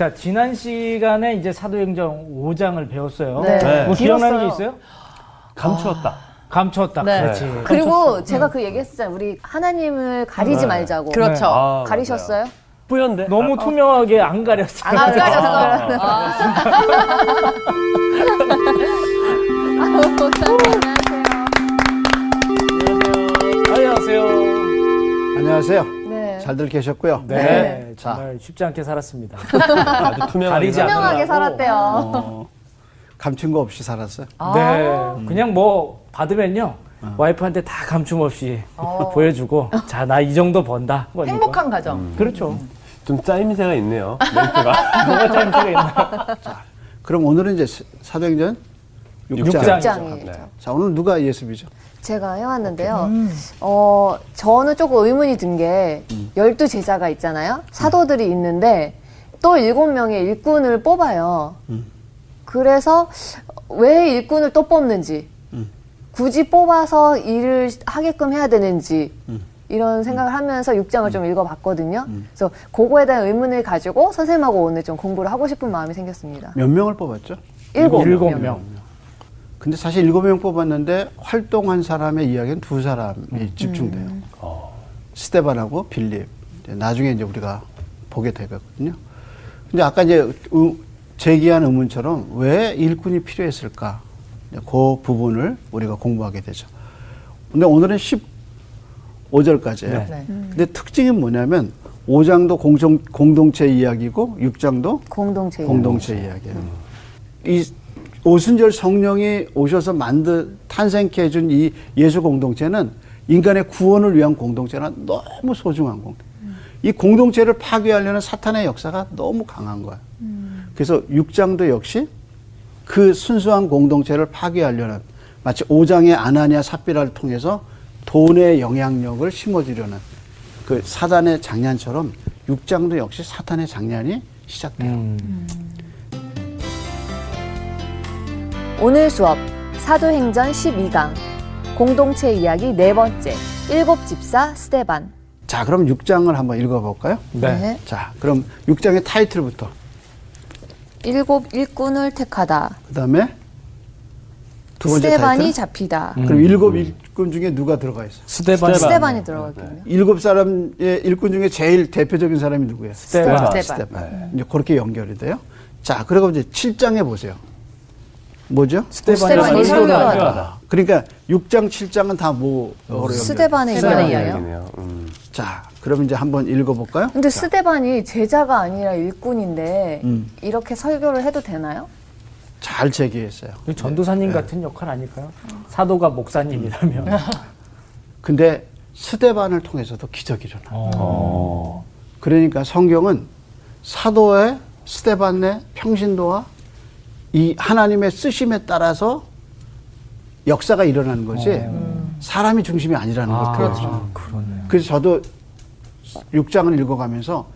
자, 지난 시간에 이제 사도행전 5장을 배웠어요. 네. 네. 뭐 기억나는 게. 있어요? 감추었다. 감췄다. 네. 그렇지. 그리고 감췄어. 제가 네. 그 얘기했잖아요. 우리 하나님을 가리지 네. 말자고. 그렇죠. 아, 가리셨어요? 뿌연데? 너무 투명하게 안 가렸어요. 안 가렸어. 안녕하세요. 안녕하세요. 네. 잘들 계셨고요. 네. 네. 정말 쉽지 않게 살았습니다. 아주 투명하게. 투명하게. 살았대요. 어, 감춘 거 없이 살았어요. 네. 그냥 뭐 받으면요. 와이프한테 다 감춤 없이 보여주고 자, 나 이 정도 번다. 뭐. 행복한 가정. 그렇죠. 좀 짜임새가 있네요. 멘트가. 뭐가 짜임새가 있나? 그럼 오늘은 이제 사- 사도행전 6장. 육장. 입장이죠. 네. 자, 오늘 누가 예수비죠? 제가 해왔는데요. 어, 저는 조금 의문이 든 게, 열두 제자가 있잖아요. 사도들이 있는데, 또 일곱 명의 일꾼을 뽑아요. 그래서 왜 일꾼을 또 뽑는지, 굳이 뽑아서 일을 하게끔 해야 되는지, 이런 생각을 하면서 육장을 좀 읽어봤거든요. 그래서 그거에 대한 의문을 가지고 선생님하고 오늘 좀 공부를 하고 싶은 마음이 생겼습니다. 몇 명을 뽑았죠? 일곱, 일곱 명. 명. 근데 사실 일곱 명 뽑았는데 활동한 사람의 이야기는 두 사람이 집중돼요. 어. 스테반하고 빌립. 이제 나중에 이제 우리가 보게 되거든요. 근데 아까 이제 의- 제기한 의문처럼 왜 일꾼이 필요했을까? 그 부분을 우리가 공부하게 되죠. 근데 오늘은 15절까지예요. 네. 네. 근데 특징이 뭐냐면 5장도 공정, 공동체 이야기고 6장도 공동체. 공동체 이야기예요. 이 오순절 성령이 오셔서 만드 탄생케 해준 이 예수 공동체는 인간의 구원을 위한 공동체라 너무 소중한 공동체. 이 공동체를 파괴하려는 사탄의 역사가 너무 강한 거예요. 그래서 6장도 역시 그 순수한 공동체를 파괴하려는 마치 5장의 아나니아 삽비라를 통해서 돈의 영향력을 심어주려는 그 사단의 장난처럼 6장도 역시 사탄의 장난이 시작돼요. 음. 오늘 수업 사도행전 12강 공동체 이야기 네 번째 일곱 집사 스테반 자, 그럼 6장을 한번 읽어볼까요? 네. 자, 그럼 6장의 타이틀부터. 일곱 일꾼을 택하다 그 다음에 두 번째 스테반이 타이틀. 잡히다 음. 그럼 일곱 일꾼 중에 누가 들어가 있어? 스테반. 스테반. 스테반이 들어가겠네요 일곱 사람의 일꾼 중에 제일 대표적인 사람이 누구예요? 스테반. 스테반. 스테반. 이제 그렇게 연결이 돼요. 자, 그리고 이제 7장에 보세요. 뭐죠? 스테반이 설교하다. 설교하다. 그러니까 6장, 7장은 다 연결? 스테반의 스테반의 이야기 이야기. 이야기네요. 음. 자, 그럼 이제 한번 읽어볼까요? 근데 스테반이 제자가 아니라 일꾼인데 음. 이렇게 설교를 해도 되나요? 잘 제기했어요. 전도사님 같은 역할 아닐까요? 사도가 목사님이라면. 근데 스테반을 통해서도 기적이 일어나. 어. 그러니까 성경은 사도의 스테반의 평신도와 이 하나님의 쓰심에 따라서 역사가 일어나는 거지 사람이 중심이 아니라는 걸 아, 보여줘요. 그렇네요. 그래서 저도 6장을 읽어가면서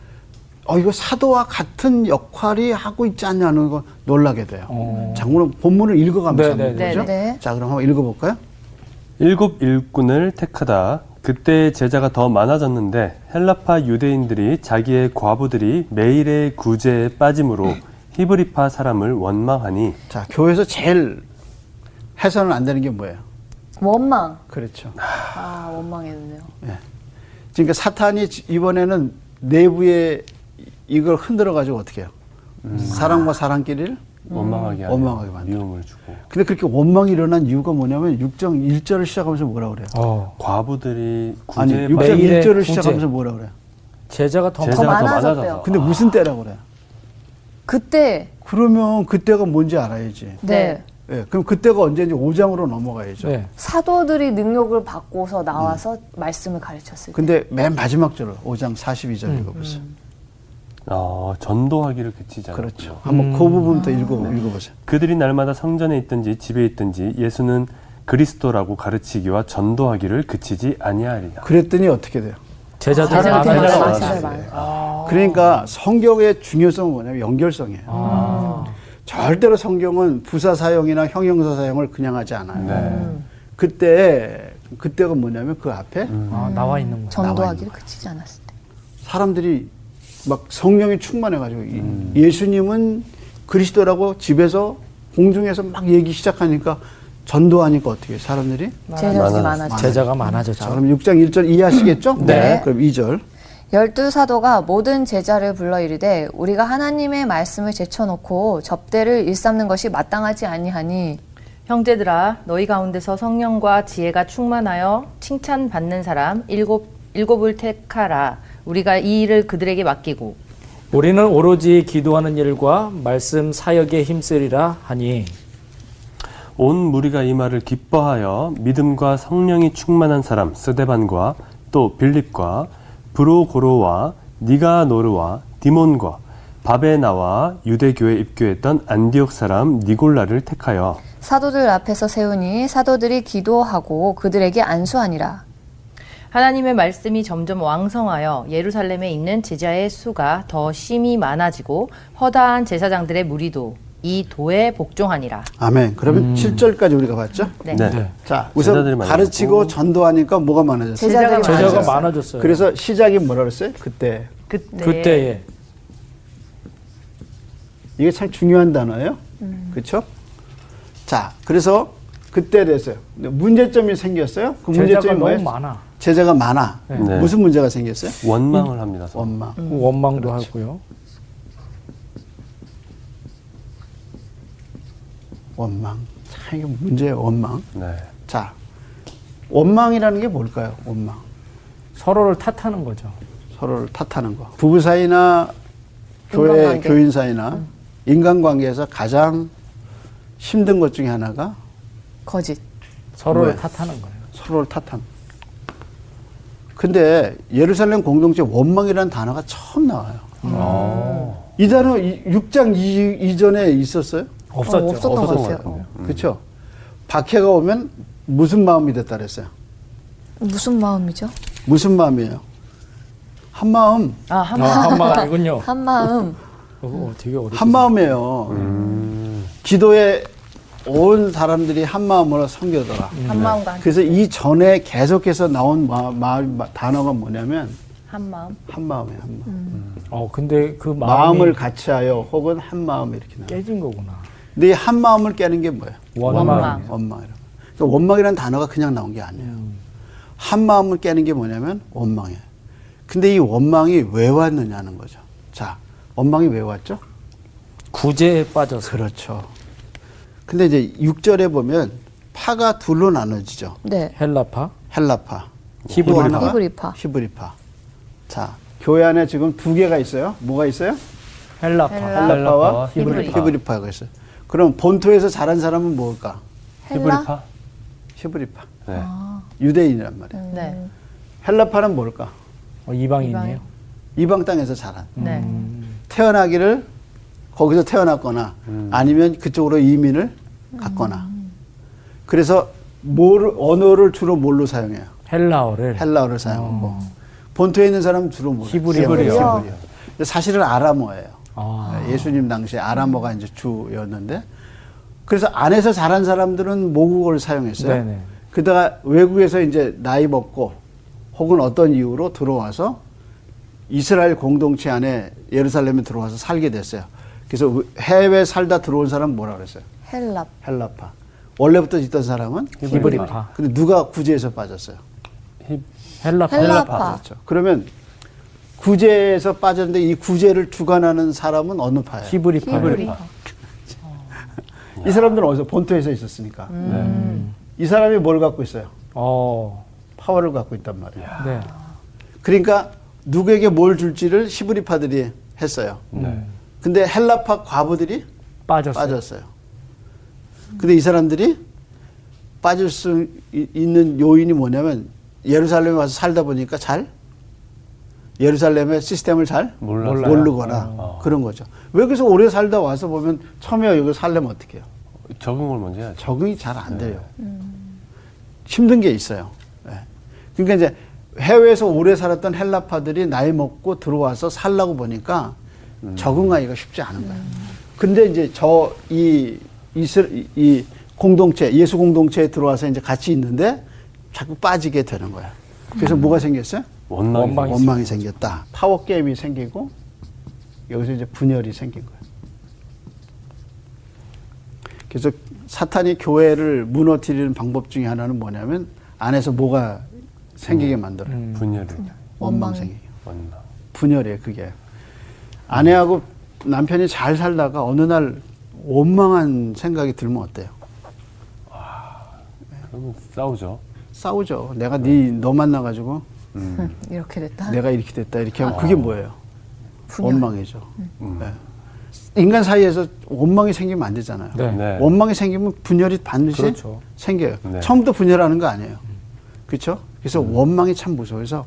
어 이거 사도와 같은 역할이 하고 있지 않냐는 거 놀라게 돼요. 어. 장문은 본문을 읽어가면서 네, 하는 네, 거죠. 네, 네. 자 그럼 한번 읽어볼까요? 일곱 일꾼을 택하다. 그때 제자가 더 많아졌는데 헬라파 유대인들이 자기의 과부들이 매일의 구제에 빠짐으로 히브리파 사람을 원망하니 자 교회에서 제일 해서는 안 되는 게 뭐예요? 원망 그렇죠. 아 원망했네요 그러니까 사탄이 이번에는 내부에 이걸 흔들어 가지고 어떻게 해요? 사랑과 사랑끼리를 원망하게 하는 원망하게 만들어. 미움을 주고 근데 그렇게 원망이 일어난 이유가 뭐냐면 6장 1절을 시작하면서 뭐라 그래요? 어. 과부들이 아니 구제에 6장 빠짐 매일의 1절을 구제. 시작하면서 뭐라 그래요? 제자가 더 제자가 더 많아졌대요. 근데 무슨 때라고 그래요? 그때 그러면 그때가 뭔지 알아야지. 네. 예, 그럼 그때가 언제인지 5장으로 넘어가야죠. 네. 사도들이 능력을 받고서 나와서 말씀을 가르쳤을 때 근데 맨 마지막 절을 5장 42절 음. 읽어보세요. 어, 전도하기를 그치지. 그렇죠. 한번 그 부분부터 읽어, 읽어보세요. 그들이 날마다 성전에 있든지 집에 있든지 예수는 그리스도라고 가르치기와 전도하기를 그치지 아니하리라. 그랬더니 어떻게 돼요? 제자들 제자가 많아요. 되게 많아요. 많아요. 많아요. 그러니까 성경의 중요성은 뭐냐면 연결성이에요. 아. 절대로 성경은 부사 사용이나 형용사 사용을 그냥 하지 않아요. 네. 그때 그때가 뭐냐면 그 앞에 아, 나와 있는 거예요. 전도하기를 그치지 않았을 때 사람들이 막 성령이 충만해가지고 이- 예수님은 그리스도라고 집에서 공중에서 막 얘기 시작하니까 전도하니까 어떻게 사람들이? 제자들이. 많아져. 제자가 자, 많아졌죠. 그럼 6장 1절 이해하시겠죠? 네. 그럼 2절. 열두 사도가 모든 제자를 불러 이르되 우리가 하나님의 말씀을 제쳐놓고 접대를 일삼는 것이 마땅하지 아니하니 형제들아 너희 가운데서 성령과 지혜가 충만하여 칭찬받는 사람 일곱 일곱을 택하라 우리가 이 일을 그들에게 맡기고 우리는 오로지 기도하는 일과 말씀 사역에 힘쓰리라 하니 온 무리가 이 말을 기뻐하여 믿음과 성령이 충만한 사람 스데반과 또 빌립과 브로고로와 니가노르와 디몬과 바베나와 유대교에 입교했던 안디옥 사람 니골라를 택하여 사도들 앞에서 세우니 사도들이 기도하고 그들에게 안수하니라. 하나님의 말씀이 점점 왕성하여 예루살렘에 있는 제자의 수가 더 심히 많아지고 허다한 제사장들의 무리도 이 도에 복종하니라. 아멘. 그러면 7절까지 우리가 봤죠? 네. 네. 자, 우선. 가르치고 전도하니까 뭐가 많아졌어요? 제자들이 제자가 제자가 많아졌어요. 많아졌어요. 그래서 시작이 뭐라 그랬어요? 그때. 그때, 그때에 이게 참 중요한 단어예요. 그렇죠? 자, 그래서 그때 됐어요. 문제점이 생겼어요. 그 제자가 문제점이 너무 뭐예요? 많아. 제자가 많아. 네. 무슨 문제가 생겼어요? 원망을 합니다. 원망. 원망도 그렇죠. 하고요. 원망. 참 이게 문제예요. 원망. 네. 자, 원망이라는 게 뭘까요? 원망. 서로를 탓하는 거죠. 서로를 탓하는 거. 부부 사이나 교회. 교인 사이나 인간관계에서 가장 힘든 것 중에 하나가 거짓. 서로를 왜? 탓하는 거예요. 서로를 탓함. 근데 예루살렘 공동체 원망이라는 단어가 처음 나와요. 이 단어 6장 이, 전에 있었어요? 없었죠. 어, 없었던 것 같아요. 것 같은데요. 그렇죠? 박해가 오면 무슨 마음이 됐다 그랬어요? 무슨 마음이죠? 무슨 마음이에요? 한 마음, 아, 한 아, 한마가 아니군요. 한 마음. 어, 되게 어렵게 한 마음이에요. 기도에 온 사람들이 한 마음으로 섬겨더라. 한 마음과 한, 그래서 이 전에 계속해서 나온 마, 마, 마- 단어가 뭐냐면 한 마음. 한 마음이에요. 한 마음. 어, 근데 그 마음이 마음을 같이하여 혹은 한 마음 이렇게 나와. 깨진 거구나. 근데 이한 마음을 깨는 게 뭐예요? 원망. 원망. 원망 이라고. 그러니까 원망이라는 단어가 그냥 나온 게 아니에요. 한 마음을 깨는 게 뭐냐면 원망이에요. 근데 이 원망이 왜 왔느냐는 거죠. 자, 원망이 왜 왔죠? 구제에 빠져서. 그렇죠. 근데 이제 6절에 보면 파가 둘로 나눠지죠. 네. 헬라파, 헬라파, 히브리파. 히브리파. 히브리파. 자, 교회 안에 지금 두 개가 있어요. 뭐가 있어요? 헬라파. 헬라. 헬라파와 히브리파. 히브리파가 있어요. 그럼 본토에서 자란 사람은 뭘까? 히브리파? 히브리파. 네. 유대인이란 말이에요. 네. 헬라파는 뭘까? 어, 이방인이에요. 이방 땅에서 자란. 네. 태어나기를 거기서 태어났거나 아니면 그쪽으로 이민을 갔거나. 그래서 뭘, 언어를 주로 뭘로 사용해요? 헬라어를 헬라어를 사용하고. 본토에 있는 사람은 주로 뭐예요? 히브리어. 히브리어. 사실은 아람어예요. 아. 예수님 당시에 아람어가 이제 주였는데 그래서 안에서 자란 사람들은 모국어를 사용했어요. 네네. 그다가 외국에서 이제 나이 먹고 혹은 어떤 이유로 들어와서 이스라엘 공동체 안에 예루살렘에 들어와서 살게 됐어요. 그래서 해외 살다 들어온 사람 뭐라 그랬어요? 헬라. 헬라파. 원래부터 있던 사람은 히브리파. 근데 누가 구제에서 빠졌어요? 히- 헬라파. 헬라파. 그렇죠. 그러면 구제에서 빠졌는데 이 구제를 주관하는 사람은 어느 파예요? 히브리파. 히브리파. 이 사람들은 어디서 본토에서 있었으니까. 이 사람이 뭘 갖고 있어요? 어. 파워를 갖고 있단 말이에요. 네. 그러니까 누구에게 뭘 줄지를 히브리파들이 했어요. 네. 근데 헬라파 과부들이 빠졌어요. 빠졌어요. 근데 이 사람들이 빠질 수 이- 있는 요인이 뭐냐면 예루살렘에 와서 살다 보니까 잘 예루살렘의 시스템을 잘. 몰라요. 모르거나 어. 그런 거죠. 왜 그래서 오래 살다 와서 보면 처음에 여기 살려면 어떻게 해요? 적응을 먼저 해야죠. 적응이 잘 안 돼요. 힘든 게 있어요. 예. 그러니까 이제 해외에서 오래 살았던 헬라파들이 나이 먹고 들어와서 살라고 보니까 적응하기가 쉽지 않은 거예요. 근데 이제 저 이 이스 이- 이 공동체 예수 공동체에 들어와서 이제 같이 있는데 자꾸 빠지게 되는 거야. 그래서 뭐가 생겼어요? 원망이 원망이 원망이 생겼다. 파워 게임이 생기고 여기서 이제 분열이 생긴 거예요. 그래서 사탄이 교회를 무너뜨리는 방법 중에 하나는 뭐냐면 안에서 뭐가 생기게 만들어요. 음. 분열이 원망 원망. 생기게. 원망. 분열이에요, 그게. 아내하고 남편이 잘 살다가 어느 날 원망한 생각이 들면 어때요? 그러면 싸우죠. 싸우죠. 내가 네 너 만나가지고 음. 이렇게 됐다. 내가 이렇게 됐다 이렇게 하면 그게 뭐예요? 분열. 원망이죠. 음. 네. 인간 사이에서 원망이 생기면 안 되잖아요. 네. 네. 원망이 생기면 분열이 반드시 그렇죠. 생겨요. 네. 처음부터 분열하는 거 아니에요. 그렇죠? 그래서 원망이 참 무서워서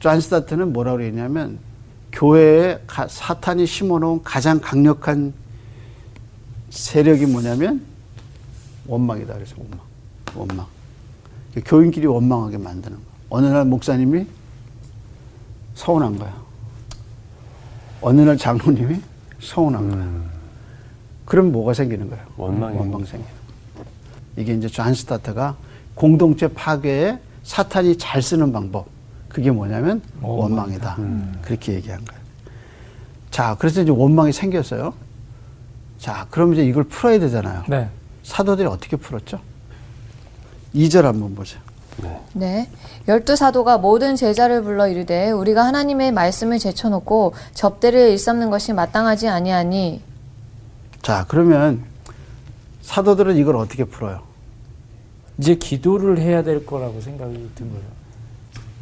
존 스토트는 뭐라고 그랬냐면 교회에 가- 사탄이 심어놓은 가장 강력한 세력이 뭐냐면 원망이다. 그래서 원망, 원망. 교인끼리 원망하게 만드는 거. 어느 날 목사님이 서운한 거야. 어느 날 장로님이 서운한 거야. 음. 그럼 뭐가 생기는 거예요? 원망이 원망 생기는 거예요. 이게 이제 존 스토트가 공동체 파괴에 사탄이 잘 쓰는 방법. 그게 뭐냐면 원망이다. 그렇게 얘기한 거예요. 자, 그래서 이제 원망이 생겼어요. 자, 그럼 이제 이걸 풀어야 되잖아요. 네. 사도들이 어떻게 풀었죠? 2절 한번 보세요. 네. 열두 사도가 모든 제자를 불러 이르되 우리가 하나님의 말씀을 제쳐놓고 접대를 일삼는 것이 마땅하지 아니하니 자, 그러면 사도들은 이걸 어떻게 풀어요? 이제 기도를 해야 될 거라고 생각이 든 거예요.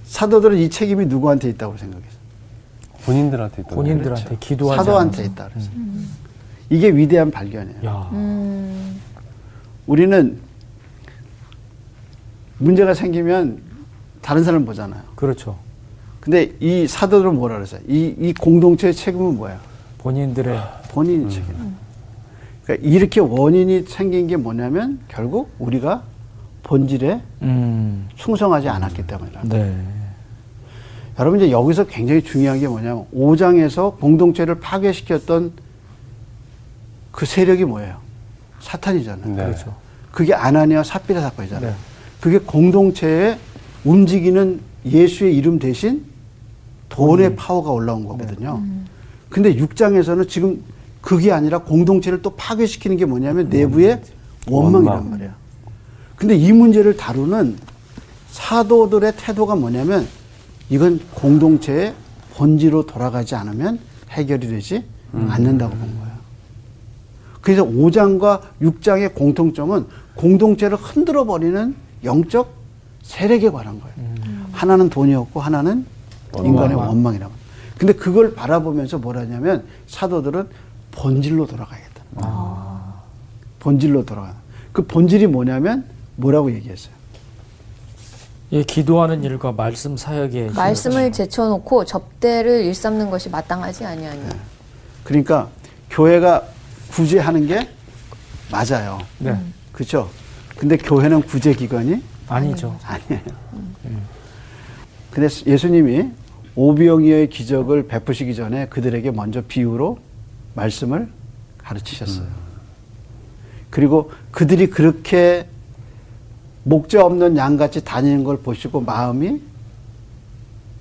사도들은 이 책임이 누구한테 있다고 생각해요? 본인들한테 있던 본인들한테 거예요. 기도하지 사도한테 있다 그랬어요. 이게 위대한 발견이에요. 음, 우리는 문제가 생기면 다른 사람 보잖아요. 그렇죠. 근데 이 사도들은 뭐라 그랬어요? 이, 이 공동체의 책임은 뭐야? 본인들의 본인 의 책임. 그러니까 이렇게 원인이 생긴 게 뭐냐면 결국 우리가 본질에 음. 충성하지 않았기 때문이다. 네. 여러분 이제 여기서 굉장히 중요한 게 뭐냐면 5장에서 공동체를 파괴시켰던 그 세력이 뭐예요? 사탄이잖아요. 네. 그렇죠. 그게 아나니아 삽비라 사건이잖아요. 네. 그게 공동체에 움직이는 예수의 이름 대신 돈의 파워가 올라온 거거든요. 근데 6장에서는 지금 그게 아니라 공동체를 또 파괴시키는 게 뭐냐면 내부의 원망이란 원망. 말이야. 근데 이 문제를 다루는 사도들의 태도가 뭐냐면 이건 공동체의 본질로 돌아가지 않으면 해결이 되지 않는다고 본 거야. 그래서 5장과 6장의 공통점은 공동체를 흔들어 버리는 영적 세력에 관한 거예요. 하나는 돈이었고 하나는 인간의 원망. 원망이라고. 근데 그걸 바라보면서 뭐라 하냐면 사도들은 본질로 돌아가야겠다. 본질로 돌아가. 그 본질이 뭐냐면 뭐라고 얘기했어요? 예, 기도하는 일과 말씀 사역에 말씀을 제쳐놓고 접대를 일삼는 것이 마땅하지 아니하니 그러니까 교회가 구제하는 게 맞아요. 네. 그렇죠? 근데 교회는 구제 기관이 아니죠. 아니에요. 근데 예수님이 오병이어의 기적을 베푸시기 전에 그들에게 먼저 비유로 말씀을 가르치셨어요. 그리고 그들이 그렇게 목자 없는 양같이 다니는 걸 보시고 마음이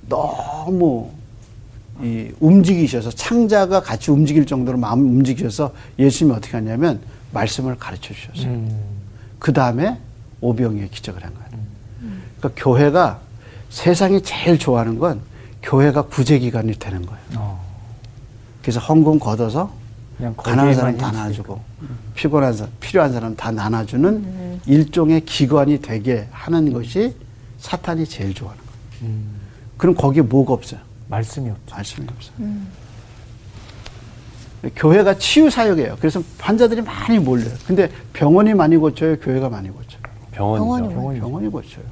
너무 이 움직이셔서 창자가 같이 움직일 정도로 마음이 움직이셔서 예수님이 어떻게 하냐면 말씀을 가르쳐 주셨어요. 음. 그 다음에 오병이의 기적을 한 거예요. 그러니까 교회가 세상이 제일 좋아하는 건 교회가 구제기관이 되는 거예요. 어. 그래서 헌금 걷어서 그냥 가난한 사람 다. 나눠주고 피곤한 사람, 필요한 사람 다 나눠주는 일종의 기관이 되게 하는 것이 사탄이 제일 좋아하는 거예요. 음. 그럼 거기에 뭐가 없어요? 말씀이 없죠. 말씀이 없어요. 교회가 치유 사역이에요. 그래서 환자들이 많이 몰려요. 근데 병원이 많이 고쳐요, 교회가 많이 고쳐요. 병원이죠. 병원이 병원이 고쳐요.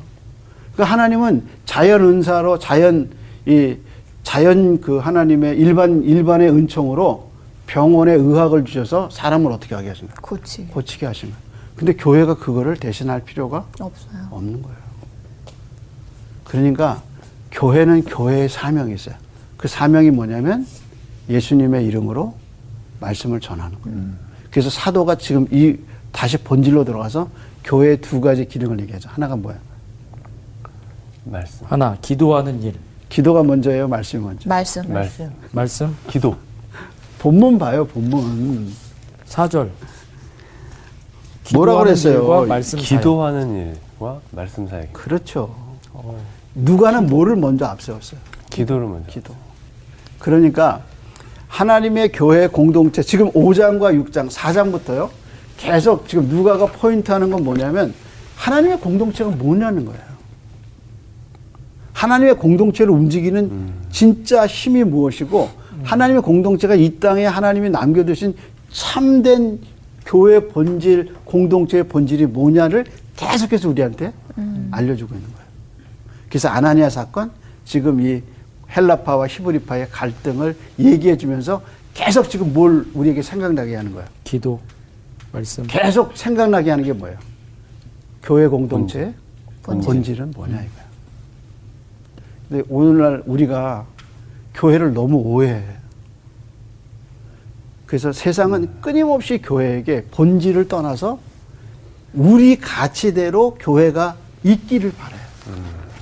그러니까 하나님은 자연 은사로 자연 이 자연 그 하나님의 일반 일반의 은총으로 병원에 의학을 주셔서 사람을 어떻게 하게 거예요? 고치 고치게 거예요. 근데 교회가 그거를 대신할 필요가 없어요. 없는 거예요. 그러니까 교회는 교회의 사명이 있어요. 그 사명이 뭐냐면 예수님의 이름으로 말씀을 전하는 거예요. 그래서 사도가 지금 이 다시 본질로 들어가서 교회의 두 가지 기능을 얘기하죠. 하나가 뭐야? 말씀. 하나, 기도하는 일. 기도가 먼저예요, 말씀이 먼저. 말씀. 말씀. 말씀 기도. 본문 봐요, 본문. 4절. 뭐라 그랬어요? 말씀. 기도하는 일과 말씀 사이. 그렇죠. 누가는 뭐를 먼저 앞세웠어요? 기도를 먼저. 기도. 그러니까 하나님의 교회 공동체 지금 5장과 6장, 4장부터요. 계속 지금 누가가 포인트 하는 건 뭐냐면 하나님의 공동체가 뭐냐는 거예요. 하나님의 공동체를 움직이는 진짜 힘이 무엇이고 하나님의 공동체가 이 땅에 하나님이 남겨두신 참된 교회 본질, 공동체의 본질이 뭐냐를 계속해서 우리한테 알려주고 있는 거예요. 그래서 아나니아 사건, 지금 이 헬라파와 히브리파의 갈등을 얘기해 주면서 계속 지금 뭘 우리에게 생각나게 하는 거예요. 기도 말씀 계속 생각나게 하는 게 뭐예요? 교회 공동체의 본질. 본질 은 뭐냐 이거야. 근데 오늘날 우리가 교회를 너무 오해해. 그래서 세상은 끊임없이 교회에게 본질을 떠나서 우리 가치대로 교회가 있기를 바라요.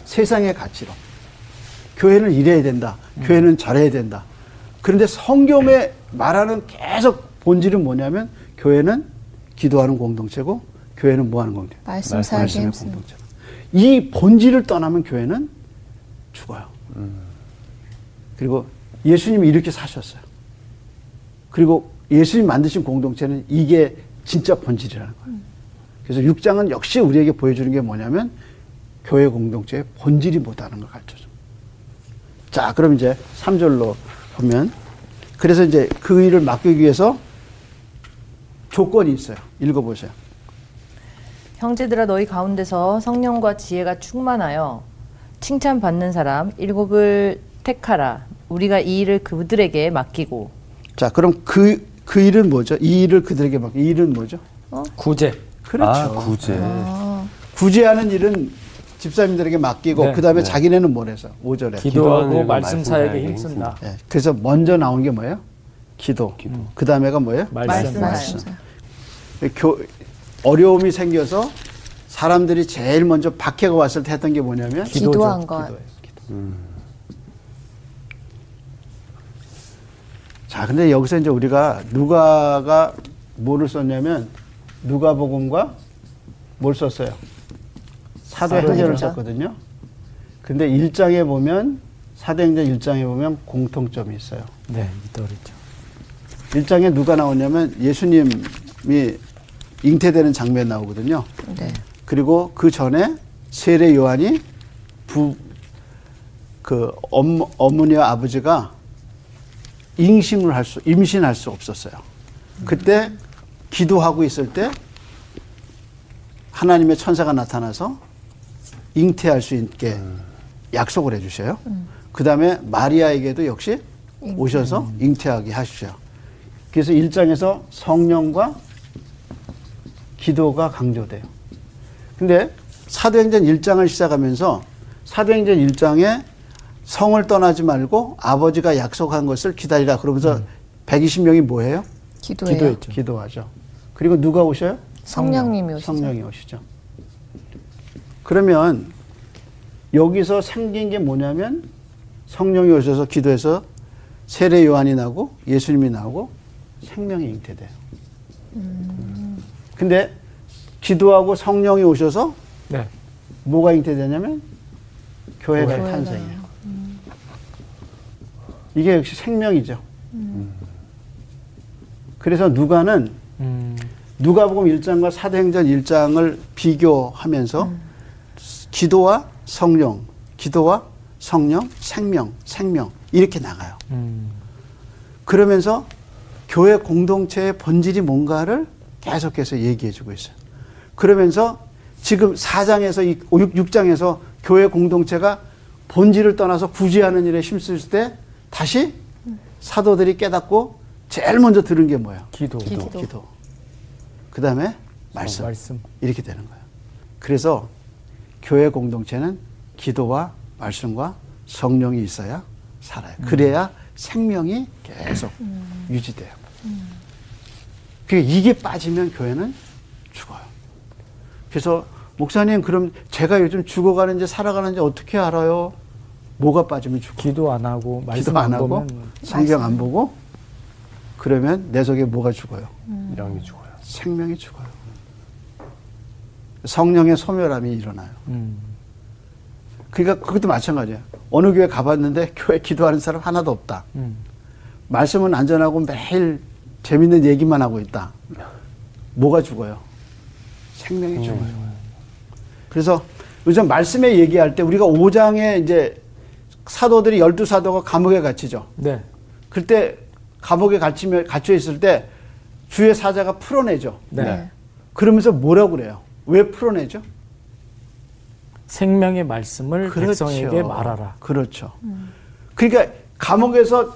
세상의 가치로. 교회는 이래야 된다. 교회는 저래야 된다. 그런데 성경에 말하는 계속 본질은 뭐냐면 교회는 기도하는 공동체고 교회는 뭐 하는 공동체? 말씀 살기. 공동체. 이 본질을 떠나면 교회는 죽어요. 그리고 예수님이 이렇게 사셨어요. 그리고 예수님 만드신 공동체는 이게 진짜 본질이라는 거예요. 그래서 6장은 역시 우리에게 보여주는 게 뭐냐면 교회 공동체의 본질이 뭐다는 걸 가르쳐줘. 자, 그럼 이제 3절로 보면 그래서 이제 그 일을 맡기기 위해서 조건이 있어요. 읽어 보세요. 형제들아 너희 가운데서 성령과 지혜가 충만하여 칭찬받는 사람 일곱을 택하라. 우리가 이 일을 그들에게 맡기고 자, 그럼 그, 그 일은 뭐죠? 이 일을 그들에게 맡기. 이 일은 뭐죠? 구제 그렇죠. 아, 구제. 구제하는 일은 집사님들에게 맡기고 네, 그 다음에 네. 자기네는 뭘 해서 5절에 기도하고 말씀 말씀 사역에 힘쓴다. 예, 그래서 먼저 나온 게 뭐예요? 기도. 그 다음에가 뭐예요? 말씀. 말씀. 교, 어려움이 생겨서 사람들이 제일 먼저 박해가 왔을 때 했던 게 뭐냐면 기도죠. 기도한 것. 기도예요. 기도. 자, 근데 여기서 이제 우리가 누가가 뭐를 썼냐면 누가복음과 뭘 썼어요? 사도행전을 사도행전. 썼거든요. 근데 1장에 보면 사도행전 1장에 보면 공통점이 있어요. 네, 있더랬죠. 1장에 누가 나오냐면 예수님이 잉태되는 장면 나오거든요. 네. 그리고 그 전에 세례 요한이 부, 그 엄, 어머니와 아버지가 임신을 할 수, 임신할 수 없었어요. 그때 기도하고 있을 때 하나님의 천사가 나타나서 잉태할 수 있게 약속을 해주셔요. 그 다음에 마리아에게도 역시 오셔서 잉태하게 하시죠. 그래서 1장에서 성령과 기도가 강조돼요. 근데 사도행전 1장을 시작하면서 사도행전 1장에 성을 떠나지 말고 아버지가 약속한 것을 기다리라 그러면서 120명이 뭐예요? 기도해요. 기도했죠. 기도하죠. 그리고 누가 오셔요? 성령님이 오시죠. 성령이 오시죠. 그러면 여기서 생긴 게 뭐냐면 성령이 오셔서 기도해서 세례 요한이 나고 예수님이 나오고 생명이 잉태돼요. 근데 기도하고 성령이 오셔서 네. 뭐가 잉태되냐면 교회가 교회가. 탄생해요. 이게 역시 생명이죠. 그래서 누가는 음, 누가복음 1장과 사도행전 1장을 비교하면서 기도와 성령, 기도와 성령, 생명, 생명 이렇게 나가요. 음, 그러면서 교회 공동체의 본질이 뭔가를 계속해서 얘기해 주고 있어요. 그러면서 지금 4장에서 이 6, 6장에서 교회 공동체가 본질을 떠나서 구제하는 일에 힘쓸 때 다시 사도들이 깨닫고 제일 먼저 들은 게 뭐예요? 기도. 기도. 기도. 그 다음에 말씀. 어, 말씀. 이렇게 되는 거예요. 그래서 교회 공동체는 기도와 말씀과 성령이 있어야 살아요. 그래야 생명이 계속 유지돼요. 그 이게 빠지면 교회는 죽어요. 그래서 목사님 그럼 제가 요즘 죽어가는지 살아가는지 어떻게 알아요? 뭐가 빠지면 죽어. 기도 안 하고 말씀 안 안 하고 보면 성경 안 보고 그러면 내 속에 뭐가 죽어요? 영이 죽어요. 생명이 죽어요. 성령의 소멸함이 일어나요. 음, 그러니까 그것도 마찬가지예요. 어느 교회 가봤는데 교회 기도하는 사람 하나도 없다. 음. 말씀은 안전하고 매일 재밌는 얘기만 하고 있다. 뭐가 죽어요? 생명이 죽어요. 그래서 요즘 말씀에 얘기할 때 우리가 5장에 이제 사도들이 열두 사도가 감옥에 갇히죠. 네. 그때 감옥에 갇히며 갇혀 있을 때 주의 사자가 풀어내죠. 네. 네. 그러면서 뭐라고 그래요? 왜 풀어내죠? 생명의 말씀을 백성에게 말하라. 그렇죠. 그러니까 감옥에서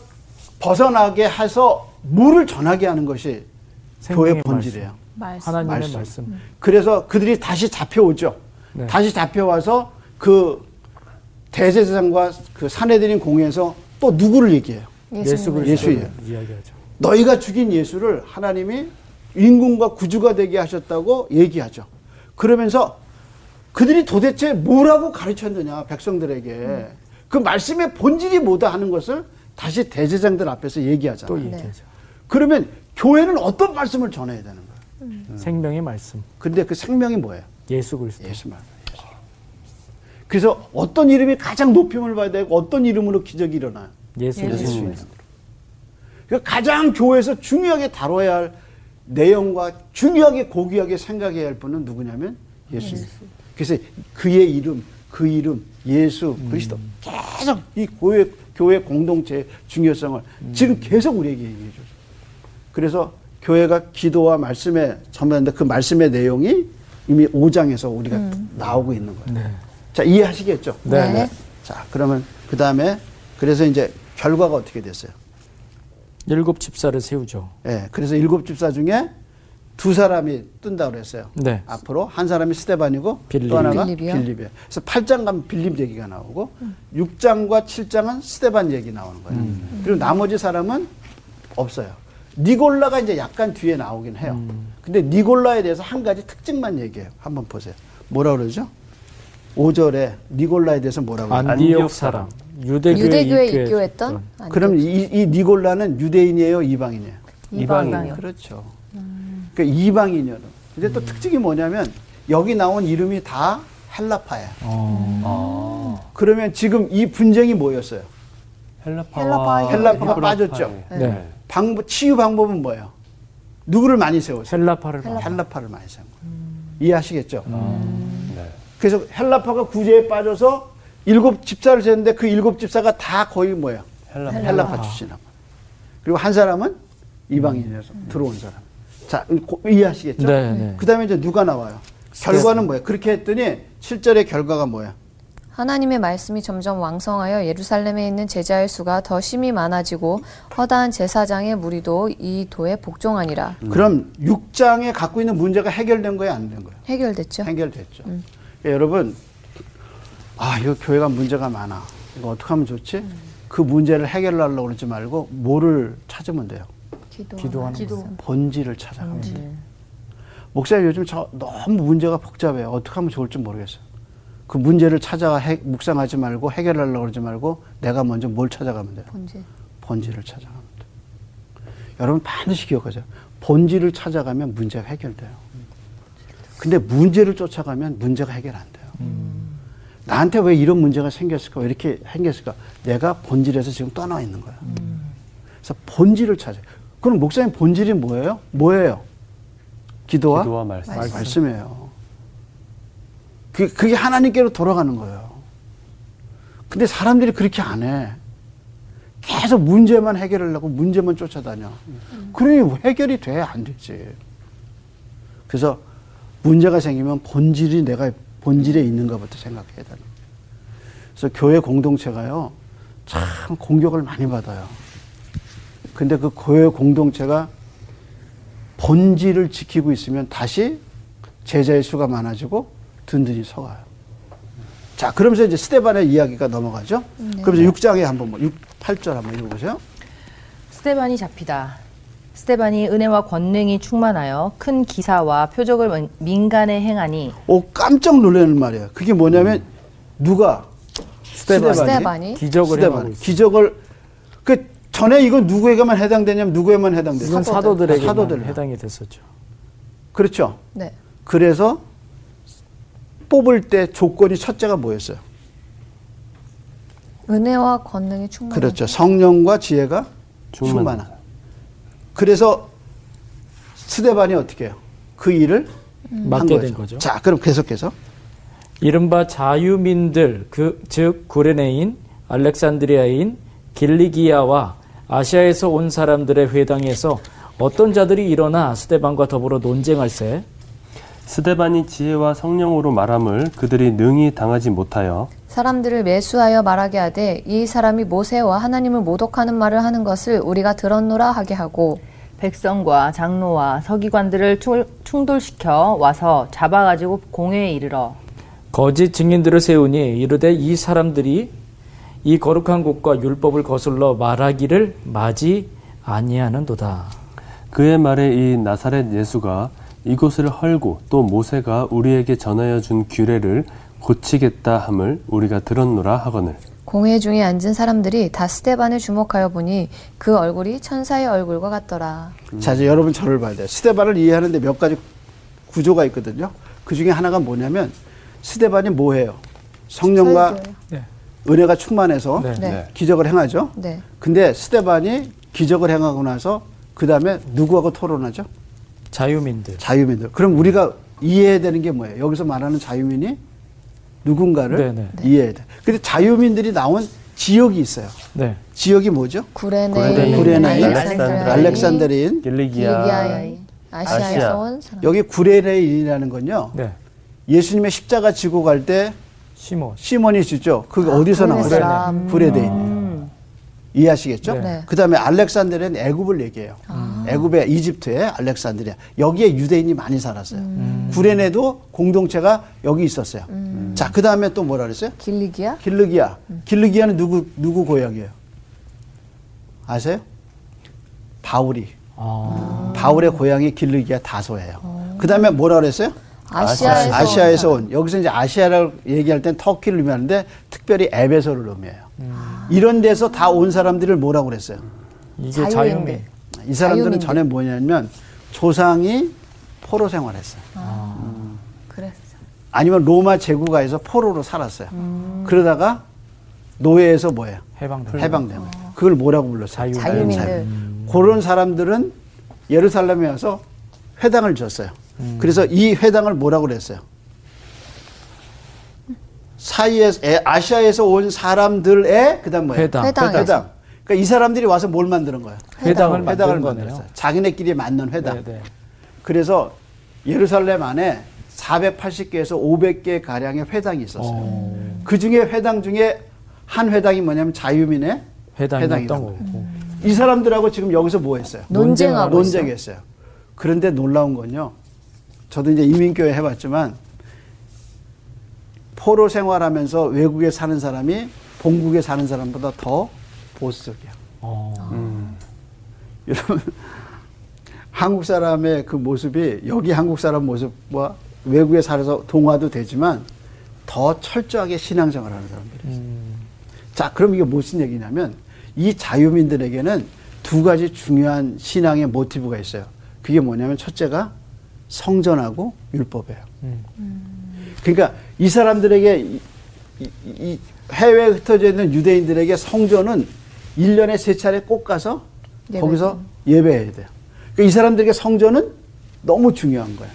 벗어나게 해서 물을 전하게 하는 것이 교회 본질이에요. 말씀. 하나님의 말씀. 말씀. 그래서 그들이 다시 잡혀오죠. 네. 다시 잡혀와서 그 대제사장과 그 사내들인 공회에서 또 누구를 얘기해요? 예수 예수예요. 이야기하죠. 너희가 죽인 예수를 하나님이 인군과 구주가 되게 하셨다고 얘기하죠. 그러면서 그들이 도대체 뭐라고 가르쳤느냐 백성들에게 그 말씀의 본질이 뭐다 하는 것을 다시 대제장들 앞에서 얘기하잖아요. 또 얘기하죠. 그러면 교회는 어떤 말씀을 전해야 되는 거예요? 생명의 말씀. 근데 그 생명이 뭐예요? 예수 그리스도. 예수 말씀. 예수. 그래서 어떤 이름이 가장 높임을 받아야 되고 어떤 이름으로 기적이 일어나요? 예수 그리스도. 그러니까 가장 교회에서 중요하게 다뤄야 할 내용과 중요하게 고귀하게 생각해야 할 분은 누구냐면 예수님. 그래서 그의 이름, 그 이름, 예수, 그리스도 계속 이 교회, 교회 공동체의 중요성을 지금 계속 우리에게 얘기해 줬어요. 그래서 교회가 기도와 말씀에 전부한데 그 말씀의 내용이 이미 5장에서 우리가 나오고 있는 거예요. 네. 자, 이해하시겠죠? 네. 네. 자, 그러면 그 다음에 그래서 이제 결과가 어떻게 됐어요? 일곱 집사를 세우죠. 예, 그래서 일곱 집사 중에 두 사람이 뜬다고 그랬어요. 네. 앞으로 한 사람이 스테반이고 빌립. 또 하나가 빌립이요? 빌립이에요. 그래서 8장 가면 빌립 얘기가 나오고 6장과 7장은 스테반 얘기 나오는 거예요. 그리고 나머지 사람은 없어요. 니골라가 이제 약간 뒤에 나오긴 해요. 근데 니골라에 대해서 한 가지 특징만 얘기해요. 한번 보세요. 뭐라 그러죠? 5절에 니골라에 대해서 뭐라고 안디옥 사람. 유대교에 유대교에 입교했던 그럼 이, 이 니골라는 유대인이에요, 이방인이에요? 이방인이요. 그렇죠. 그러니까 이방인이요. 근데 또 특징이 뭐냐면 여기 나온 이름이 다 헬라파예요. 어. 아. 그러면 지금 이 분쟁이 뭐였어요? 헬라파와 헬라파- 헬라파가 빠졌죠. 네. 방법, 치유 방법은 뭐예요? 누구를 많이 세웠어요? 헬라파를 헬라파. 헬라파를 많이 세운 거예요. 이해하시겠죠? 네. 그래서 헬라파가 구제에 빠져서 일곱 집사를 세웠는데 그 일곱 집사가 다 거의 뭐예요? 헬라파. 헬라 파 출신하고. 그리고 한 사람은 이방인이어서 들어온 사람. 자, 고- 이해하시겠죠? 네, 네. 그 다음에 이제 누가 나와요? 결과는 뭐예요? 그렇게 했더니 7절의 결과가 뭐야? 하나님의 말씀이 점점 왕성하여 예루살렘에 있는 제자의 수가 더 심히 많아지고 허다한 제사장의 무리도 이 도에 복종하니라. 그럼 6장에 갖고 있는 문제가 해결된 거예요? 안 된 거예요? 해결됐죠. 해결됐죠. 그러니까 여러분, 아, 이거 교회가 문제가 많아. 이거 어떻게 하면 좋지? 그 문제를 해결하려고 그러지 말고 뭐를 찾으면 돼요? 기도하는 기도. 본질을 찾아가면 돼요. 목사님 요즘 저 너무 문제가 복잡해요. 어떻게 하면 좋을지 모르겠어요. 그 문제를 찾아가 해- 묵상하지 말고 해결하려고 그러지 말고 내가 먼저 뭘 찾아가면 돼요? 본질. 본질을 찾아가면 돼요. 여러분 반드시 기억하세요. 본질을 찾아가면 문제가 해결돼요. 근데 문제를 쫓아가면 문제가 해결 안 돼요. 나한테 왜 이런 문제가 생겼을까? 왜 이렇게 생겼을까? 내가 본질에서 지금 떠나 있는 거야. 그래서 본질을 찾아요. 그럼 목사님 본질이 뭐예요? 뭐예요? 기도와, 기도와 말씀. 말씀 이에요. 그, 그게 하나님께로 돌아가는 거예요. 근데 사람들이 그렇게 안 해. 계속 문제만 해결하려고 문제만 쫓아다녀. 그러니 해결이 돼? 안 되지. 그래서 문제가 생기면 본질이 내가 본질에 있는가부터 생각해야 되는 거예요. 그래서 교회 공동체가요, 참 공격을 많이 받아요. 근데 그 교회 공동체가 본질을 지키고 있으면 다시 제자의 수가 많아지고 든든히 서가요. 자, 그러면서 이제 스테반의 이야기가 넘어가죠. 그러면서 6장에 한번, 뭐 6, 8절 한번 읽어보세요. 스테반이 잡히다. 스테반이 은혜와 권능이 충만하여 큰 기사와 표적을 민- 민간에 행하니 오, 깜짝 놀라는 말이에요. 그게 뭐냐면, 누가? 스테반이, 스테반이 기적을 스테반. 기적을 그 전에 이건 누구에게만 해당되냐면 누구에만 해당돼요? 사도들에게 사도들. 해당이 됐었죠. 그렇죠. 네. 그래서 뽑을 때 조건이 첫째가 뭐였어요? 은혜와 권능이 충만한 그렇죠. 성령과 지혜가 충만한. 충만한. 그래서 스데반이 어떻게 해요? 그 일을 한 맡게 된 거죠. 자, 그럼 계속해서 이른바 자유민들 그 즉 구레네인 알렉산드리아인 길리기아와 아시아에서 온 사람들의 회당에서 어떤 자들이 일어나 스테반과 더불어 논쟁할세 스데반이 지혜와 성령으로 말함을 그들이 능히 당하지 못하여 사람들을 매수하여 말하게 하되 이 사람이 모세와 하나님을 모독하는 말을 하는 것을 우리가 들었노라 하게 하고 백성과 장로와 서기관들을 충- 충돌시켜 와서 잡아가지고 공회에 이르러 거짓 증인들을 세우니 이르되 이 사람들이 이 거룩한 곳과 율법을 거슬러 말하기를 마지 아니하는도다. 그의 말에 이 나사렛 예수가 이곳을 헐고 또 모세가 우리에게 전하여 준 규례를 고치겠다 함을 우리가 들었노라 하거늘 공회 중에 앉은 사람들이 다 스테반을 주목하여 보니 그 얼굴이 천사의 얼굴과 같더라. 자, 이제 여러분 저를 봐야 돼요. 스데반을 이해하는데 몇 가지 구조가 있거든요. 그 중에 하나가 뭐냐면 스데반이 뭐 해요? 성령과 설교요. 네. 은혜가 충만해서 네. 네. 기적을 행하죠. 네. 근데 스데반이 기적을 행하고 나서 그 다음에 누구하고 토론하죠? 자유민들. 자유민들. 그럼 우리가 이해해야 되는 게 뭐예요? 여기서 말하는 자유민이 누군가를 네네. 이해해야 돼. 근데 자유민들이 나온 지역이 있어요. 네. 지역이 뭐죠? 구레네, 구레네인, 알렉산드리아인, 알렉산드리인. 길리기아 아시아에서 아시아. 온 사람. 여기 구레네인이라는 건요. 네. 예수님의 십자가 지고 갈 때 시몬. 시몬이 주죠. 그게 어디서 구레네 나왔어요? 사람. 구레네인. 이 해하시겠죠? 네. 네. 그 다음에 알렉산드리아는 애굽을 얘기해요. 애굽의 이집트의 알렉산드리아. 여기에 유대인이 많이 살았어요. 구레네도 공동체가 여기 있었어요. 자, 그 다음에 또 뭐라 그랬어요? 길리기아? 길르기아. 길르기아는 누구 누구 고향이에요? 아세요? 바울이. 아. 바울의 고향이 길르기아 다소예요. 그다음에 뭐라 그랬어요? 아시아에서, 아시아에서 온온 여기서 이제 아시아를 얘기할 땐 터키를 의미하는데 특별히 에베소를 의미해요. 이런 데서 다 온 사람들을 뭐라고 그랬어요? 이게 자유인들. 자유민. 이 사람들은 자유민들. 전에 뭐냐면 조상이 포로 생활했어요. 그랬어. 아니면 로마 제국가에서 포로로 살았어요. 그러다가 노예에서 뭐예요? 해방된. 해방된 거예요. 그걸 뭐라고 불렀어요? 자유민. 자유민들. 그런 사람들은 예루살렘에 와서 회당을 줬어요. 음. 그래서 이 회당을 뭐라고 그랬어요? 사이에서 에, 아시아에서 온 사람들의 그다음 뭐예요? 회당. 회당에서. 회당. 그러니까 이 사람들이 와서 뭘 만드는 거예요? 회당을 회당을. 만들었어요. 자기네끼리 맞는 회당. 네, 네. 그래서 예루살렘 안에 480개에서 500개 가량의 회당이 있었어요. 어. 그 중에 회당 중에 한 회당이 뭐냐면 자유민의 회당이었던 거고. 이 사람들하고 지금 여기서 뭐 했어요? 논쟁하고. 논쟁했어요. 그런데 놀라운 건요. 저도 이제 이민교회 해봤지만 포로 생활하면서 외국에 사는 사람이 본국에 사는 사람보다 더 보수적이야. 어. 여러분 한국 사람의 그 모습이 여기 한국 사람 모습과 외국에 살아서 동화도 되지만 더 철저하게 신앙생활을 하는 사람들이 있어요. 자, 그럼 이게 무슨 얘기냐면 이 자유민들에게는 두 가지 중요한 신앙의 모티브가 있어요. 그게 뭐냐면 첫째가 성전하고 율법이에요. 그러니까 이 사람들에게 이, 이- 이 해외에 흩어져 있는 유대인들에게 성전은 1년에 세 차례 꼭 가서 예배. 거기서 예배해야 돼요. 그러니까 이 사람들에게 성전은 너무 중요한 거예요.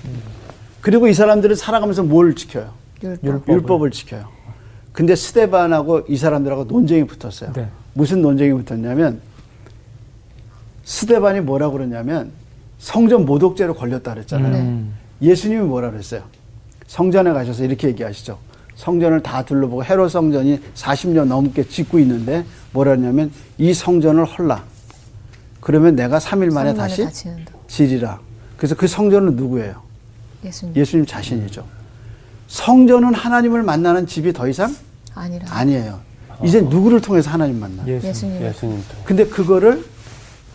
그리고 이 사람들은 살아가면서 뭘 지켜요? 율법. 율법을. 지켜요. 근데 스테반하고 이 사람들하고 논쟁이 붙었어요. 네. 무슨 논쟁이 붙었냐면 스테반이 뭐라고 그러냐면 성전 모독죄로 걸렸다 그랬잖아요. 음. 예수님이 뭐라 그랬어요? 성전에 가셔서 이렇게 얘기하시죠. 성전을 다 둘러보고 헤롯 성전이 40년 넘게 짓고 있는데 뭐라 하냐면 이 성전을 헐라. 그러면 내가 3일 만에 다시 다. 지리라. 그래서 그 성전은 누구예요? 예수님. 예수님 자신이죠. 성전은 하나님을 만나는 집이 더 이상 아니라. 아니에요. 이제 누구를 통해서 하나님 만나? 예수. 예수님. 예수님 근데 그거를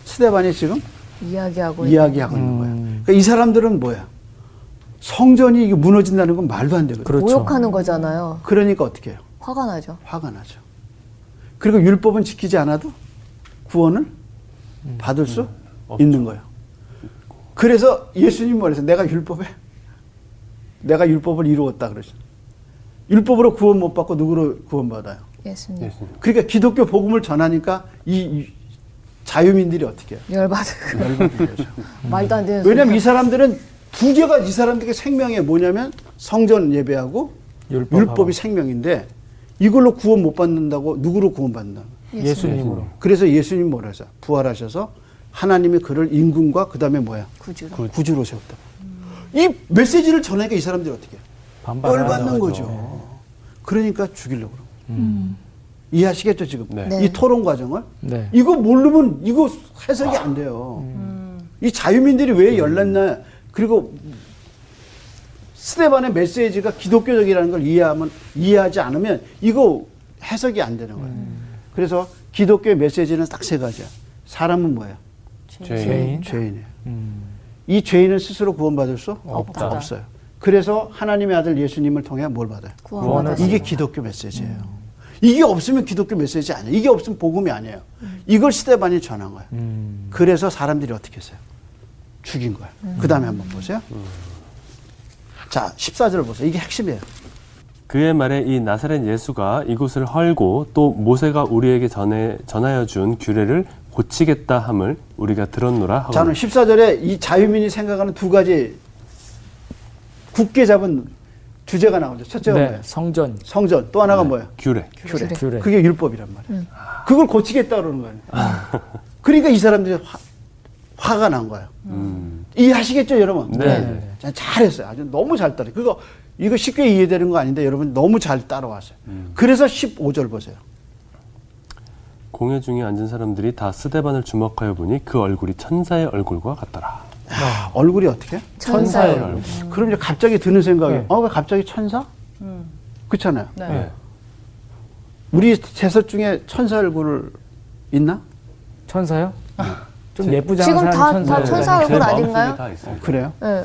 스데반이 지금 이야기하고 이야기하고 있는 거예요. 음. 그러니까 이 사람들은 뭐야? 성전이 이게 무너진다는 건 말도 안 되거든요. 그렇죠. 모욕하는 거잖아요. 그러니까 어떻게 해요? 화가 나죠. 화가 나죠. 그리고 율법은 지키지 않아도 구원을 받을 수 있는 거예요. 그래서 예수님 말해서 내가 율법에 내가 율법을 이루었다 그러죠. 율법으로 구원 못 받고 누구로 구원 받아요? 예수님. 예수님. 그러니까 기독교 복음을 전하니까 이, 이 자유민들이 어떻게 해요? 열받은. 거죠. 말도 안 되는 왜냐면. 이 사람들은 두 개가 이 사람들의 생명이 뭐냐면 성전 예배하고 율법하고. 율법이 생명인데 이걸로 구원 못 받는다고 누구로 구원 받는다? 예수님으로. 그래서 예수님 뭐라 하죠? 부활하셔서 하나님이 그를 임금과 그 다음에 뭐야? 구주로. 구주로 세웠다. 이 메시지를 전하니까 이 사람들이 어떻게 열받는 하죠. 거죠. 그러니까 죽이려고 그러고. 이해하시겠죠, 지금? 네. 이 토론 과정을? 네. 이거 모르면 이거 해석이 안 돼요. 이 자유민들이 왜 열났나? 그리고 스테반의 메시지가 기독교적이라는 걸 이해하면 이해하지 않으면 이거 해석이 안 되는 거예요. 그래서 기독교의 메시지는 딱 세 가지야. 사람은 뭐예요? 죄인. 죄인. 죄인이에요. 음. 이 죄인은 스스로 구원받을 수 없다. 없어요. 그래서 하나님의 아들 예수님을 통해 뭘 받아요? 구원을 이게 기독교 메시지예요. 이게 없으면 기독교 메시지 아니에요. 이게 없으면 복음이 아니에요. 이걸 스테반이 전한 거예요. 음. 그래서 사람들이 어떻게 했어요? 죽인 거예요. 그 다음에 한번 보세요. 자, 14절 보세요. 이게 핵심이에요. 그의 말에 이 나사렛 예수가 이곳을 헐고 또 모세가 우리에게 전해 전하여 준 규례를 고치겠다 함을 우리가 들었노라 하고 저는 14절에 이 자유민이 생각하는 두 가지 굳게 잡은 주제가 나오죠. 첫째가 네, 뭐예요? 성전. 성전. 또 하나가 뭐예요? 규례. 규례. 규례. 그게 율법이란 말이에요. 그걸 고치겠다 그러는 거예요. 그러니까 이 사람들이 화, 화가 난 거예요. 음. 이해하시겠죠, 여러분? 네. 네. 자, 잘했어요. 아주 너무 잘 따라. 그거 이거 쉽게 이해되는 거 아닌데 여러분 너무 잘 따라왔어요. 그래서 15절 보세요. 공회 중에 앉은 사람들이 다 스데반을 주목하여 보니 그 얼굴이 천사의 얼굴과 같더라. 아, 얼굴이 어떻게? 천사의. 얼굴. 그럼 이제 갑자기 드는 생각이 네. 어, 왜 갑자기 천사? 그렇잖아요. 네. 네. 우리 제사 중에 천사 얼굴 있나? 천사요? 좀 예쁘지 않은 지금 다- 다. 천사 제 얼굴 아닌가요? 다 있어요. 그래요? 예.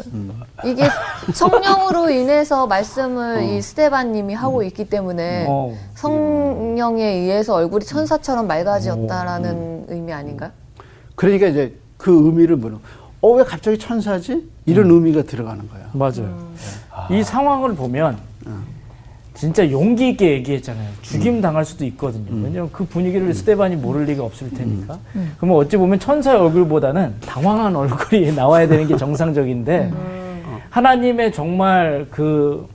이게 성령으로 인해서 말씀을 이 스테반님이 하고 있기 때문에 어. 성령에 의해서 얼굴이 천사처럼 맑아지었다라는 의미 아닌가요? 그러니까 이제 그 의미를 물어. 어, 왜 갑자기 천사지? 이런 의미가 들어가는 거예요. 맞아요. 이 상황을 보면 진짜 용기 있게 얘기했잖아요. 죽임 당할 수도 있거든요. 왜냐하면 그 분위기를 스테반이 모를 리가 없을 테니까. 그러면 어찌 보면 천사의 얼굴보다는 당황한 얼굴이 나와야 되는 게 정상적인데 하나님의 정말 그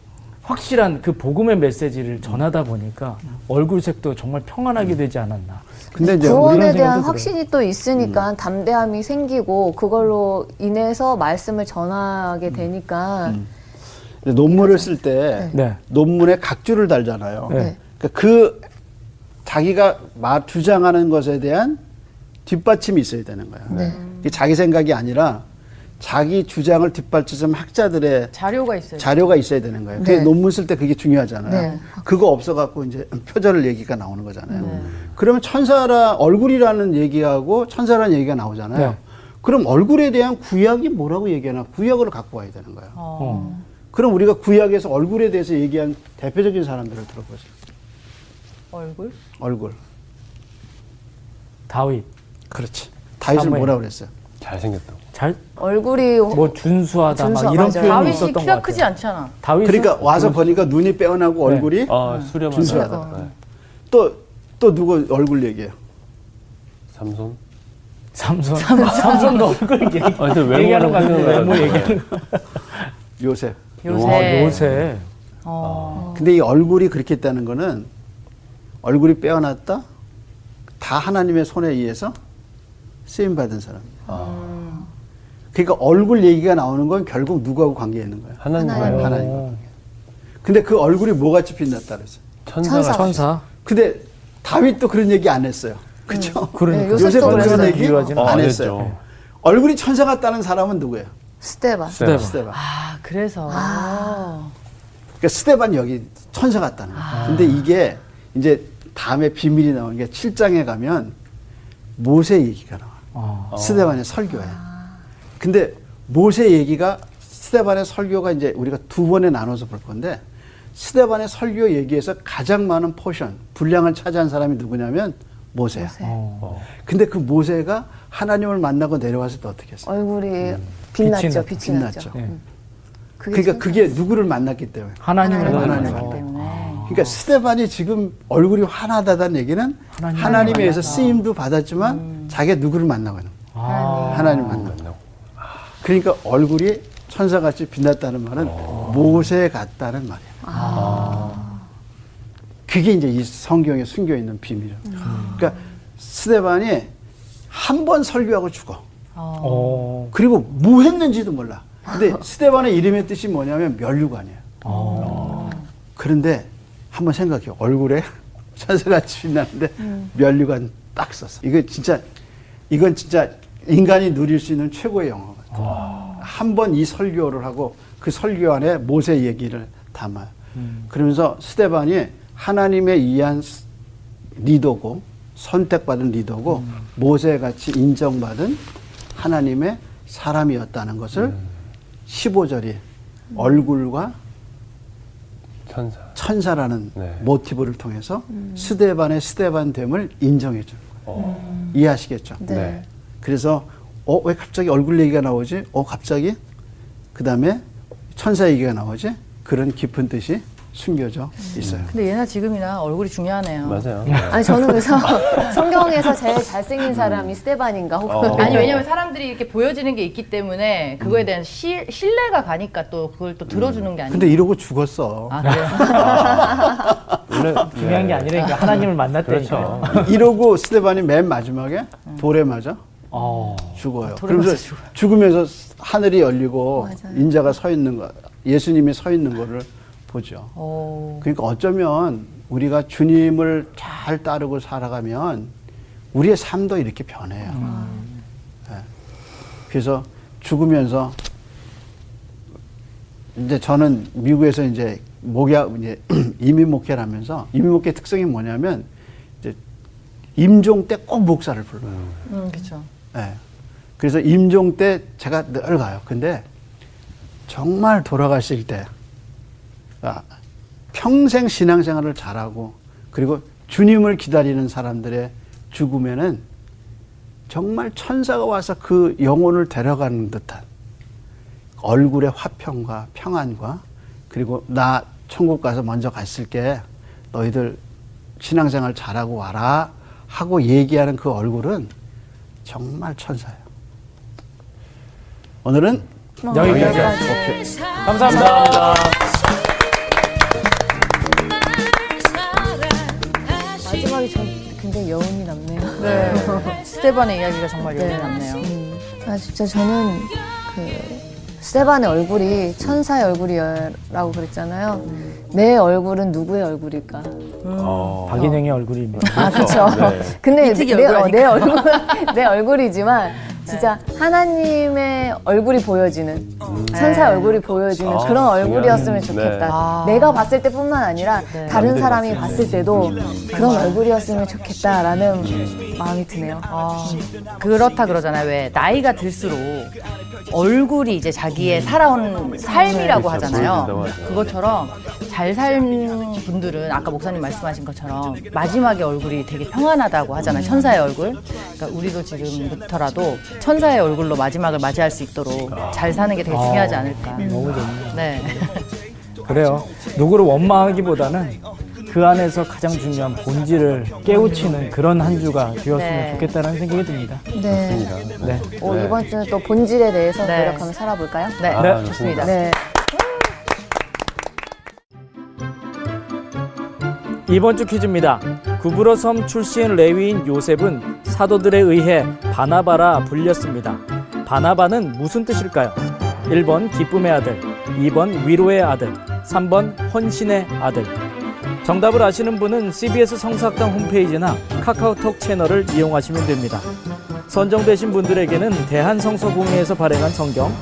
확실한 그 복음의 메시지를 전하다 보니까 얼굴색도 정말 평안하게 되지 않았나. 근데 이제 구원에 대한 확신이 또 있으니까 담대함이 생기고 그걸로 인해서 말씀을 전하게 되니까 논문을 쓸때 네. 논문에 각주를 달잖아요. 네. 그러니까 그 자기가 마 주장하는 것에 대한 뒷받침이 있어야 되는 거예요. 네. 자기 생각이 아니라 자기 주장을 뒷받침 학자들의 자료가 있어요. 자료가 있어야 되는 거예요. 네. 그 논문 쓸 때 그게 중요하잖아요. 네. 그거 없어 갖고 이제 표절을 얘기가 나오는 거잖아요. 그러면 천사라 얼굴이라는 얘기하고 천사라는 얘기가 나오잖아요. 네. 그럼 얼굴에 대한 구약이 뭐라고 얘기하나 구약을 갖고 와야 되는 거예요. 어. 그럼 우리가 구약에서 얼굴에 대해서 얘기한 대표적인 사람들을 들어보세요. 얼굴? 얼굴. 다윗. 그렇지. 사무엘. 뭐라 그랬어요? 잘생겼다고. 잘, 얼굴이 뭐 준수하다 막 준수하- 이런 맞아요. 표현이 다윗이 있었던 것 키가 같아요. 크지 않잖아. 다윗은 그러니까 와서 보니까 눈이 빼어나고 네. 얼굴이 아, 수렴하다. 준수하다. 네. 또, 또 누구 얼굴 얘기해요? 삼손. 삼손. 삼손도 얼굴 얘기, 아, 얘기하는 것 같은데 외모. 얘기하는 거. 요셉. 요새. 와, 요새. 어. 근데 이 얼굴이 그렇게 했다는 거는 얼굴이 빼어났다? 다 하나님의 손에 의해서 쓰임 받은 사람이에요. 그러니까 얼굴 얘기가 나오는 건 결국 누구하고 관계 있는 거야? 하나님. 하나님. 하나님과. 근데 그 얼굴이 뭐같이 빛났다 그랬어. 천사가 천사. 근데 다윗도 그런 얘기 안 했어요. 그죠? 그러니까. 네, 요셉도 그런. 얘기 안안 했어요. 했죠. 얼굴이 천사 같다는 사람은 누구예요? 스테반. 스테반. 스테반. 아, 그래서. 그러니까 스테반 여기 천사 같다는 거예요. 근데 이게 이제 다음에 비밀이 나오는 게 7장에 가면 모세 얘기가 나와요. 어. 스테반의 설교예요. 근데 모세 얘기가 스테반의 설교가 이제 우리가 두 번에 나눠서 볼 건데 스데반의 설교 얘기에서 가장 많은 포션, 분량을 차지한 사람이 누구냐면 모세야. 모세. 어. 근데 그 모세가 하나님을 만나고 내려왔을 때 어떻게 했어? 얼굴이 빛났죠. 빛이 빛이, 빛났죠. 났죠. 네. 그게 그러니까 그게 누구를 만났기 때문에. 하나님을 하나님을. 만났기 때문에. 그러니까 스테반이 지금 얼굴이 환하다는 얘기는 하나님. 하나님에 의해서 쓰임도 받았지만 자기가 누구를 만나고 있는. 아. 하나님 만나고. 그러니까 얼굴이 천사같이 빛났다는 말은 모세 같다는 말이야. 그게 이제 이 성경에 숨겨 있는 비밀이야. 그러니까 스테반이 한 번 설교하고 죽어. 어. 그리고 뭐 했는지도 몰라. 근데 스테반의 이름의 뜻이 뭐냐면 멸류관이에요. 어. 그런데 한번 생각해. 얼굴에 천사같이 빛나는데 멸류관 딱 썼어. 이거 진짜, 이건 진짜 인간이 누릴 수 있는 최고의 영화거든. 한 번 이 설교를 하고 그 설교 안에 모세 얘기를 담아요. 그러면서 스테반이 하나님의 이한 스- 리더고 선택받은 리더고 모세같이 인정받은 하나님의 사람이었다는 것을 15절이 얼굴과 천사. 천사 라는 네. 모티브를 통해서 스데반의 스데반됨을 인정해 주는 거예요. 이해하시겠죠? 네. 네. 그래서 어 왜 갑자기 얼굴 얘기가 나오지? 어 갑자기 그 다음에 천사 얘기가 나오지? 그런 깊은 뜻이 숨겨져 있어요. 근데 예나 지금이나 얼굴이 중요하네요. 맞아요. 아니 저는 그래서 성경에서 제일 잘생긴 사람이 스테반인가 혹은 어. 아니 왜냐면 사람들이 이렇게 보여지는 게 있기 때문에 그거에 대한 시, 신뢰가 가니까 또 그걸 또 들어주는 게 아니에요. 근데 이러고 죽었어. 아 그래요? 원래 중요한 게 아니라니까 하나님을 만났다니까. 네. 그렇죠. 이러고 스데반이 맨 마지막에 돌에 맞아 어. 죽어요. 돌에 그러면서 죽어요. 죽으면서 하늘이 열리고 맞아요. 인자가 서 있는 거, 예수님이 서 있는 거를 보죠. 오. 그러니까 어쩌면 우리가 주님을 잘 따르고 살아가면 우리의 삶도 이렇게 변해요. 예. 그래서 죽으면서 이제 저는 미국에서 이제 목약 이제 이민 목회를 하면서 이민 목회 특성이 뭐냐면 이제 임종 때 꼭 목사를 불러요. 음 그렇죠. 예. 그래서 임종 때 제가 늘 가요. 근데 정말 돌아가실 때 아, 평생 신앙생활을 잘하고 그리고 주님을 기다리는 사람들의 죽으면은 정말 천사가 와서 그 영혼을 데려가는 듯한 얼굴의 화평과 평안과 그리고 나 천국 가서 먼저 갔을게 너희들 신앙생활 잘하고 와라 하고 얘기하는 그 얼굴은 정말 천사예요. 오늘은 여기까지. 감사합니다. 마지막에 전 굉장히 여운이 남네요. 네. 스테반의 이야기가 정말 여기 네. 남네요. 아 진짜 저는 그 스테반의 얼굴이 천사의 얼굴이라고 그랬잖아요. 내 얼굴은 누구의 얼굴일까? 어. 박인영의 얼굴입니다. 아 그렇죠. 네. 근데 내, 얼굴 어, 내 아닐까? 얼굴 내 얼굴이지만 진짜 하나님의 얼굴이 보여지는 천사의 네. 얼굴이 보여지는 아, 그런 얼굴이었으면 중요한- 좋겠다. 네. 아. 내가 봤을 때뿐만 아니라 네. 다른 사람이 봤을 때도 그런 얼굴이었으면 좋겠다라는 마음이 드네요. 아, 그렇다 그러잖아요. 왜 나이가 들수록 얼굴이 이제 자기의 살아온 삶이라고 그렇죠. 하잖아요. 하죠. 그것처럼 잘 산 분들은 아까 목사님 말씀하신 것처럼 마지막에 얼굴이 되게 평안하다고 하잖아요. 천사의 얼굴. 그러니까 우리도 지금부터라도 천사의 얼굴로 마지막을 맞이할 수 있도록 잘 사는 게 되게 중요하지 않을까. 너무 좋네요. 네. 그래요. 누구를 원망하기보다는 그 안에서 가장 중요한 본질을 깨우치는 그런 한 주가 되었으면 네. 좋겠다는 생각이 듭니다. 네. 네. 오, 이번 주는 또 본질에 대해서 네. 노력하며 살아볼까요? 네. 아, 좋습니다. 네. 이번 주 퀴즈입니다. 구브로 섬 출신 레위인 요셉은 사도들에 의해 바나바라 불렸습니다. 바나바는 무슨 뜻일까요? 1번 기쁨의 아들, 2번 위로의 아들, 3번 헌신의 아들. 정답을 아시는 분은 CBS 성사학당 홈페이지나 카카오톡 채널을 이용하시면 됩니다. 선정되신 분들에게는 대한성서공회에서 발행한 성경,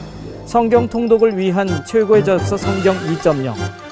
성경 통독을 위한 최고의 저서 성경 2.0,